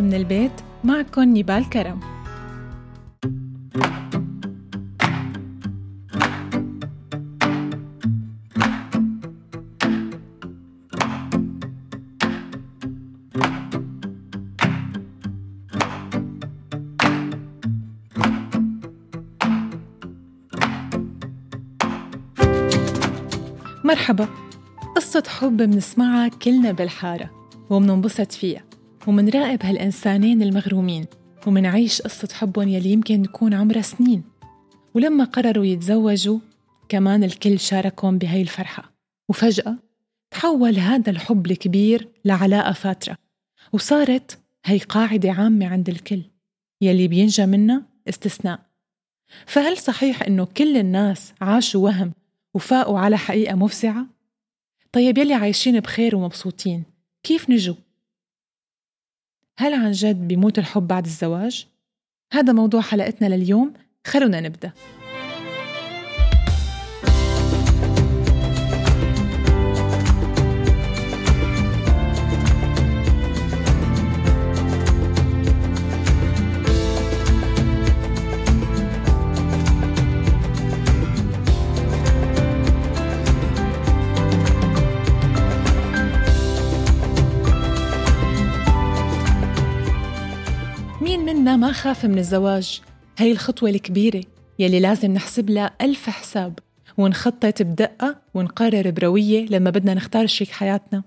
من البيت معكم نيبال كرم. مرحبا. قصة حب منسمعها كلنا بالحارة ومننبسط فيها. ومنراقب هالإنسانين المغرومين ومنعيش قصة حبهم يلي يمكن تكون عمرها سنين ولما قرروا يتزوجوا كمان الكل شاركهم بهاي الفرحة وفجأة تحول هذا الحب الكبير لعلاقة فاترة وصارت هي قاعدة عامة عند الكل يلي بينجى منها استثناء فهل صحيح إنه كل الناس عاشوا وهم وفاقوا على حقيقة مفزعة؟ طيب يلي عايشين بخير ومبسوطين كيف نجوا؟ هل عن جد بيموت الحب بعد الزواج؟ هذا موضوع حلقتنا لليوم خلونا نبدأ ما خاف من الزواج. هي الخطوة الكبيرة يلي لازم نحسب لها ألف حساب ونخطط بدقة ونقرر بروية لما بدنا نختار شريك حياتنا.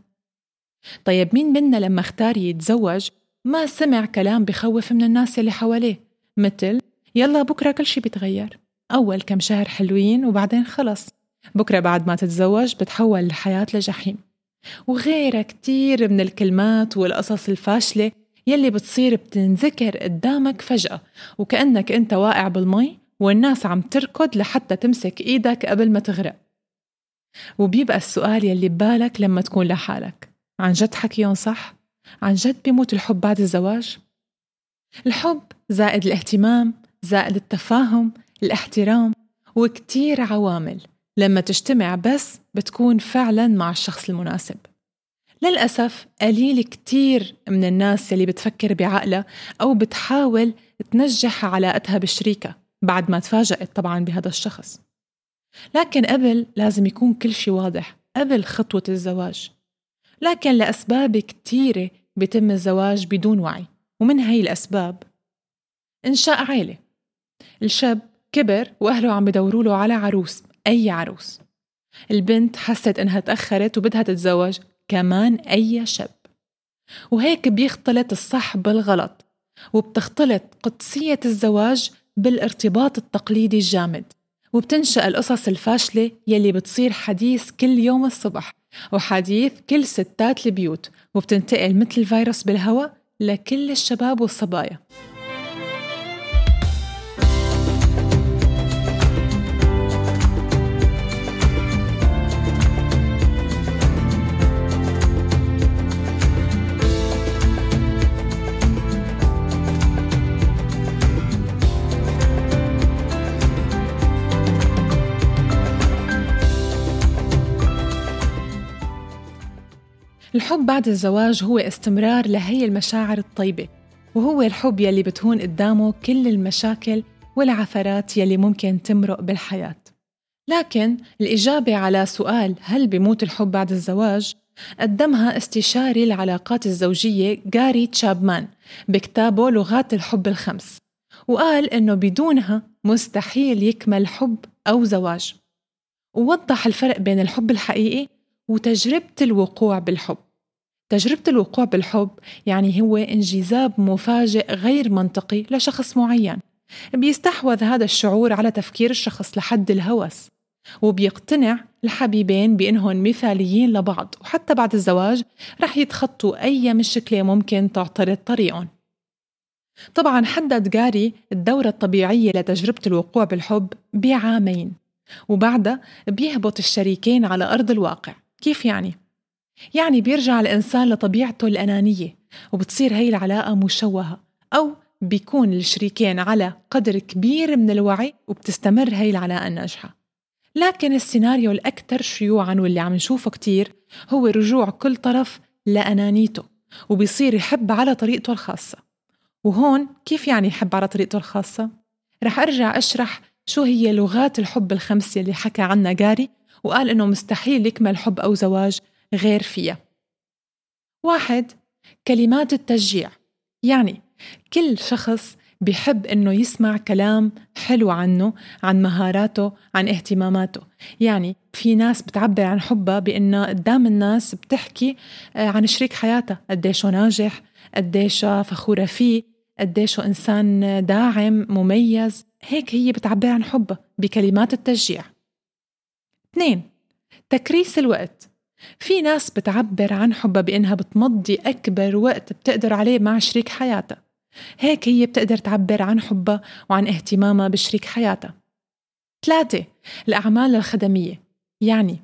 طيب مين منا لما اختار يتزوج ما سمع كلام بخوف من الناس يلي حواليه؟ مثل يلا بكرة كل شي بيتغير. أول كم شهر حلوين وبعدين خلص. بكرة بعد ما تتزوج بتحول الحياة لجحيم. وغيرها كتير من الكلمات والقصص الفاشلة يلي بتصير بتنذكر قدامك فجأة. وكأنك أنت واقع بالمي والناس عم تركض لحتى تمسك إيدك قبل ما تغرق. وبيبقى السؤال يلي ببالك لما تكون لحالك. عن جد حكيهم صح؟ عن جد بيموت الحب بعد الزواج؟ الحب زائد الاهتمام زائد التفاهم الاحترام وكتير عوامل. لما تجتمع بس بتكون فعلا مع الشخص المناسب. للأسف قليل كتير من الناس اللي بتفكر بعقلها أو بتحاول تنجح علاقتها بالشريكة بعد ما تفاجأت طبعا بهذا الشخص. لكن قبل لازم يكون كل شيء واضح قبل خطوة الزواج. لكن لأسباب كتيرة بيتم الزواج بدون وعي ومن هاي الأسباب إنشاء عيلة. الشاب كبر وأهله عم بدوروا له على عروس أي عروس. البنت حست إنها تأخرت وبدها تتزوج. كمان أي شاب. وهيك بيختلط الصح بالغلط وبتختلط قدسية الزواج بالارتباط التقليدي الجامد. وبتنشأ القصص الفاشلة يلي بتصير حديث كل يوم الصبح وحديث كل ستات البيوت وبتنتقل مثل الفيروس بالهواء لكل الشباب والصبايا. الحب بعد الزواج هو استمرار لهي المشاعر الطيبة وهو الحب يلي بتهون قدامه كل المشاكل والعثرات يلي ممكن تمرق بالحياة. لكن الإجابة على سؤال هل بيموت الحب بعد الزواج؟ قدمها استشاري العلاقات الزوجية جاري تشابمان بكتابه لغات الحب الخمس وقال إنه بدونها مستحيل يكمل حب أو زواج. ووضح الفرق بين الحب الحقيقي وتجربة الوقوع بالحب. تجربة الوقوع بالحب يعني هو انجذاب مفاجئ غير منطقي لشخص معين. بيستحوذ هذا الشعور على تفكير الشخص لحد الهوس وبيقتنع الحبيبين بإنهم مثاليين لبعض وحتى بعد الزواج رح يتخطوا أي مشكلة ممكن تعترض طريقهم. طبعا حدد جاري الدورة الطبيعية لتجربة الوقوع بالحب بعامين وبعدها بيهبط الشريكين على أرض الواقع. كيف يعني؟ يعني بيرجع الإنسان لطبيعته الأنانية وبتصير هي العلاقة مشوهة أو بيكون الشريكين على قدر كبير من الوعي وبتستمر هي العلاقة الناجحة لكن السيناريو الأكثر شيوعا واللي عم نشوفه كتير هو رجوع كل طرف لأنانيته وبيصير يحب على طريقته الخاصة وهون كيف يعني يحب على طريقته الخاصة؟ رح أرجع أشرح شو هي لغات الحب الخمس يلي حكى عنها جاري وقال إنه مستحيل يكمل حب أو زواج غير فيها. واحد كلمات التشجيع. يعني كل شخص بيحب إنه يسمع كلام حلو عنه عن مهاراته عن اهتماماته. يعني في ناس بتعبر عن حبها بإنه قدام الناس بتحكي آه، عن شريك حياتها. قديشه ناجح قديشه فخورة فيه قديشه إنسان داعم مميز. هيك هي بتعبر عن حبها بكلمات التشجيع. اثنين تكريس الوقت. في ناس بتعبر عن حبها بإنها بتمضي أكبر وقت بتقدر عليه مع شريك حياتها. هيك هي بتقدر تعبر عن حبها وعن اهتمامها بشريك حياتها. ثلاثة الأعمال الخدمية. يعني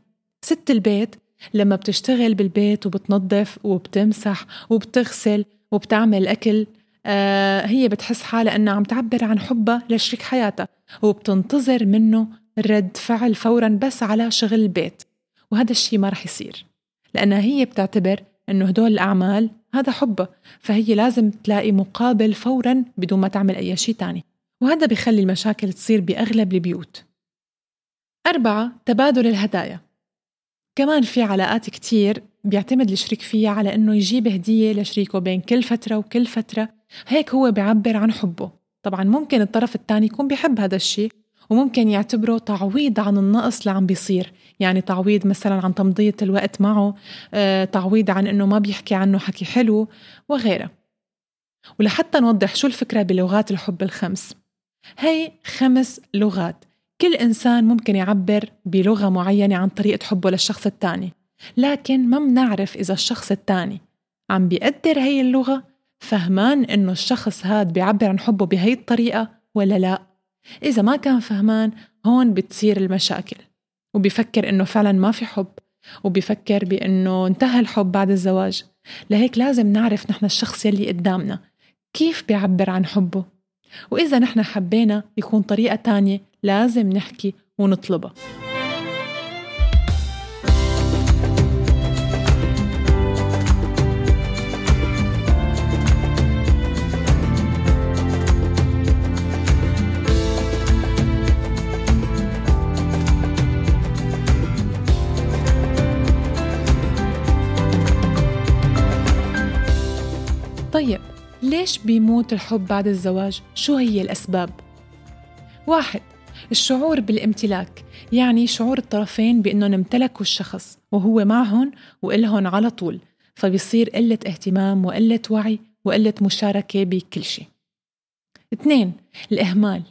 ست البيت لما بتشتغل بالبيت وبتنظف وبتمسح وبتغسل وبتعمل أكل آه هي بتحس حالها أنها عم تعبر عن حبها لشريك حياتها وبتنتظر منه رد فعل فورا بس على شغل البيت. وهذا الشيء ما رح يصير. لأنها هي بتعتبر أنه هدول الأعمال هذا حبها فهي لازم تلاقي مقابل فورا بدون ما تعمل أي شيء تاني. وهذا بيخلي المشاكل تصير بأغلب البيوت. أربعة تبادل الهدايا. كمان في علاقات كتير بيعتمد الشريك فيها على إنه يجيب هدية لشريكه بين كل فترة وكل فترة. هيك هو بيعبر عن حبه. طبعا ممكن الطرف الثاني يكون بيحب هذا الشيء وممكن يعتبره تعويض عن النقص اللي عم بيصير. يعني تعويض مثلا عن تمضية الوقت معه آه، تعويض عن إنه ما بيحكي عنه حكي حلو وغيرها ولحتى نوضح شو الفكرة بلغات الحب الخمس. هي خمس لغات. كل إنسان ممكن يعبر بلغة معينة عن طريقة حبه للشخص الثاني لكن ما بنعرف إذا الشخص الثاني عم بيقدر هي اللغة فهمان إنه الشخص هاد بيعبر عن حبه بهي الطريقة ولا لا. إذا ما كان فهمان هون بتصير المشاكل. وبيفكر إنه فعلا ما في حب وبيفكر بإنه انتهى الحب بعد الزواج. لهيك لازم نعرف نحن الشخص يلي قدامنا كيف بيعبر عن حبه. وإذا نحن حبينا يكون طريقة تانية لازم نحكي ونطلبها. طيب ليش بيموت الحب بعد الزواج؟ شو هي الأسباب؟ واحد الشعور بالامتلاك يعني شعور الطرفين بأنهم امتلكوا الشخص وهو معهم وإلهم على طول فبيصير قلة اهتمام وقلة وعي وقلة مشاركة بكل شيء اثنين الإهمال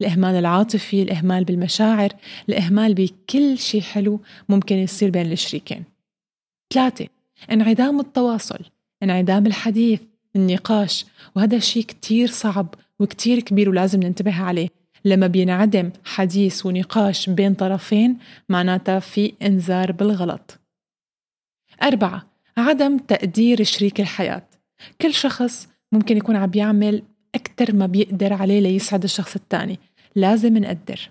الإهمال العاطفي الإهمال بالمشاعر الإهمال بكل شيء حلو ممكن يصير بين الشريكين ثلاثة انعدام التواصل انعدام الحديث النقاش وهذا شيء كتير صعب وكتير كبير ولازم ننتبه عليه. لما بينعدم حديث ونقاش بين طرفين معناتها في إنذار بالغلط. أربعة عدم تقدير شريك الحياة. كل شخص ممكن يكون عم بيعمل أكثر ما بيقدر عليه ليسعد الشخص الثاني. لازم نقدر.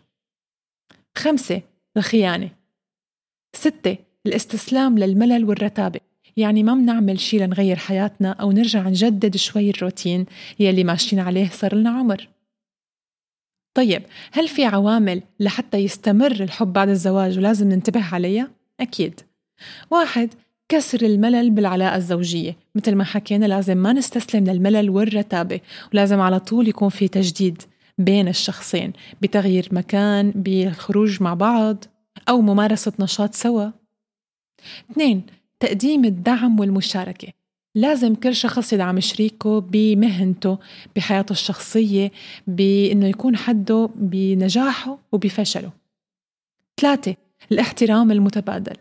خمسة الخيانة. ستة الاستسلام للملل والرتابة. يعني ما بنعمل شي لنغير حياتنا أو نرجع نجدد شوي الروتين يلي ماشيين عليه صار لنا عمر. طيب هل في عوامل لحتى يستمر الحب بعد الزواج ولازم ننتبه عليها؟ أكيد. واحد كسر الملل بالعلاقة الزوجية. مثل ما حكينا لازم ما نستسلم للملل والرتابة ولازم على طول يكون في تجديد بين الشخصين بتغيير مكان بالخروج مع بعض أو ممارسة نشاط سوا. اثنين تقديم الدعم والمشاركة. لازم كل شخص يدعم شريكه بمهنته بحياته الشخصية بأنه يكون حده بنجاحه وبفشله. ثلاثة الاحترام المتبادل.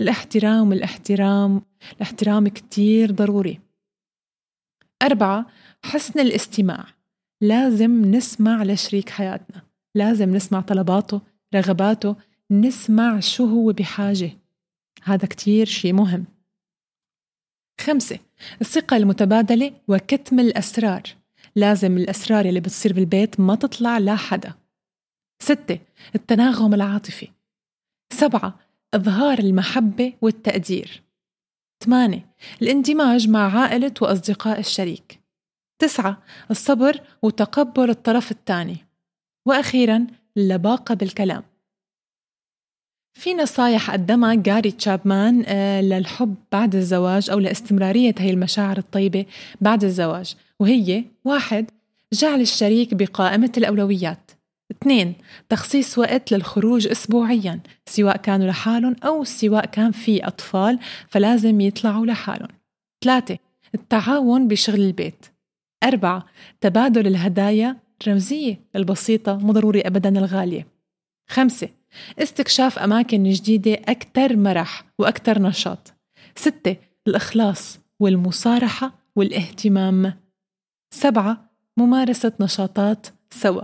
الاحترام الاحترام الاحترام كتير ضروري. أربعة حسن الاستماع. لازم نسمع لشريك حياتنا. لازم نسمع طلباته رغباته نسمع شو هو بحاجة. هذا كتير شيء مهم. خمسة الثقة المتبادلة وكتم الأسرار. لازم الأسرار اللي بتصير بالبيت ما تطلع لا حدا. ستة التناغم العاطفي. سبعة إظهار المحبة والتقدير. 8 الاندماج مع عائلة وأصدقاء الشريك. تسعة الصبر وتقبل الطرف الثاني. وأخيرا اللباقة بالكلام. في نصايح قدمها جاري تشابمان آه، للحب بعد الزواج أو لاستمرارية هي المشاعر الطيبة بعد الزواج. وهي واحد جعل الشريك بقائمة الأولويات. اثنين تخصيص وقت للخروج أسبوعيا سواء كانوا لحالهم أو سواء كان في أطفال فلازم يطلعوا لحالهم. ثلاثة التعاون بشغل البيت. أربعة تبادل الهدايا الرمزية البسيطة مو ضروري أبدا الغالية. خمسة استكشاف أماكن جديدة أكثر مرح وأكثر نشاط. ستة الإخلاص والمصارحة والاهتمام. سبعة ممارسة نشاطات سوا.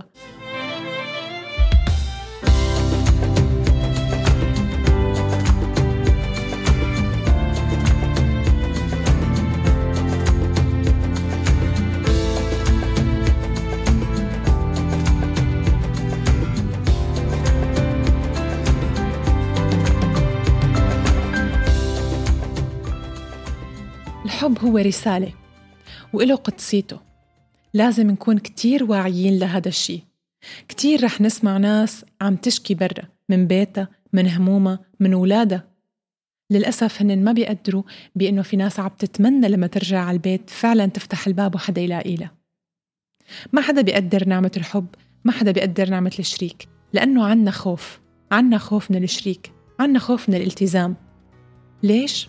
هو رسالة وإله قدسيته. لازم نكون كتير واعيين لهذا الشيء. كتير رح نسمع ناس عم تشكي برا من بيتها من همومها من ولادها للأسف هن ما بيقدروا بأنه في ناس عم تتمنى لما ترجع على البيت فعلا تفتح الباب وحدا يلاقي لها. ما حدا بيقدر نعمة الحب ما حدا بيقدر نعمة الشريك لأنه عنا خوف عنا خوف من الشريك عنا خوف من الالتزام. ليش؟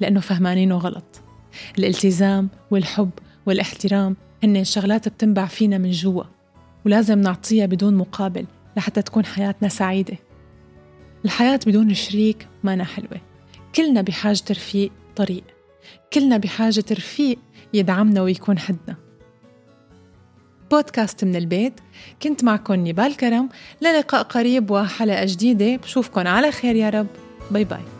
لأنه فهمانينه غلط. الالتزام والحب والاحترام هن شغلات بتنبع فينا من جوا ولازم نعطيها بدون مقابل لحتى تكون حياتنا سعيدة. الحياة بدون شريك ما حلوة. كلنا بحاجة رفيق طريق. كلنا بحاجة رفيق يدعمنا ويكون حدنا. بودكاست من البيت كنت معكم نبال كرم. للقاء قريب وحلقة جديدة. بشوفكن على خير يا رب. باي باي.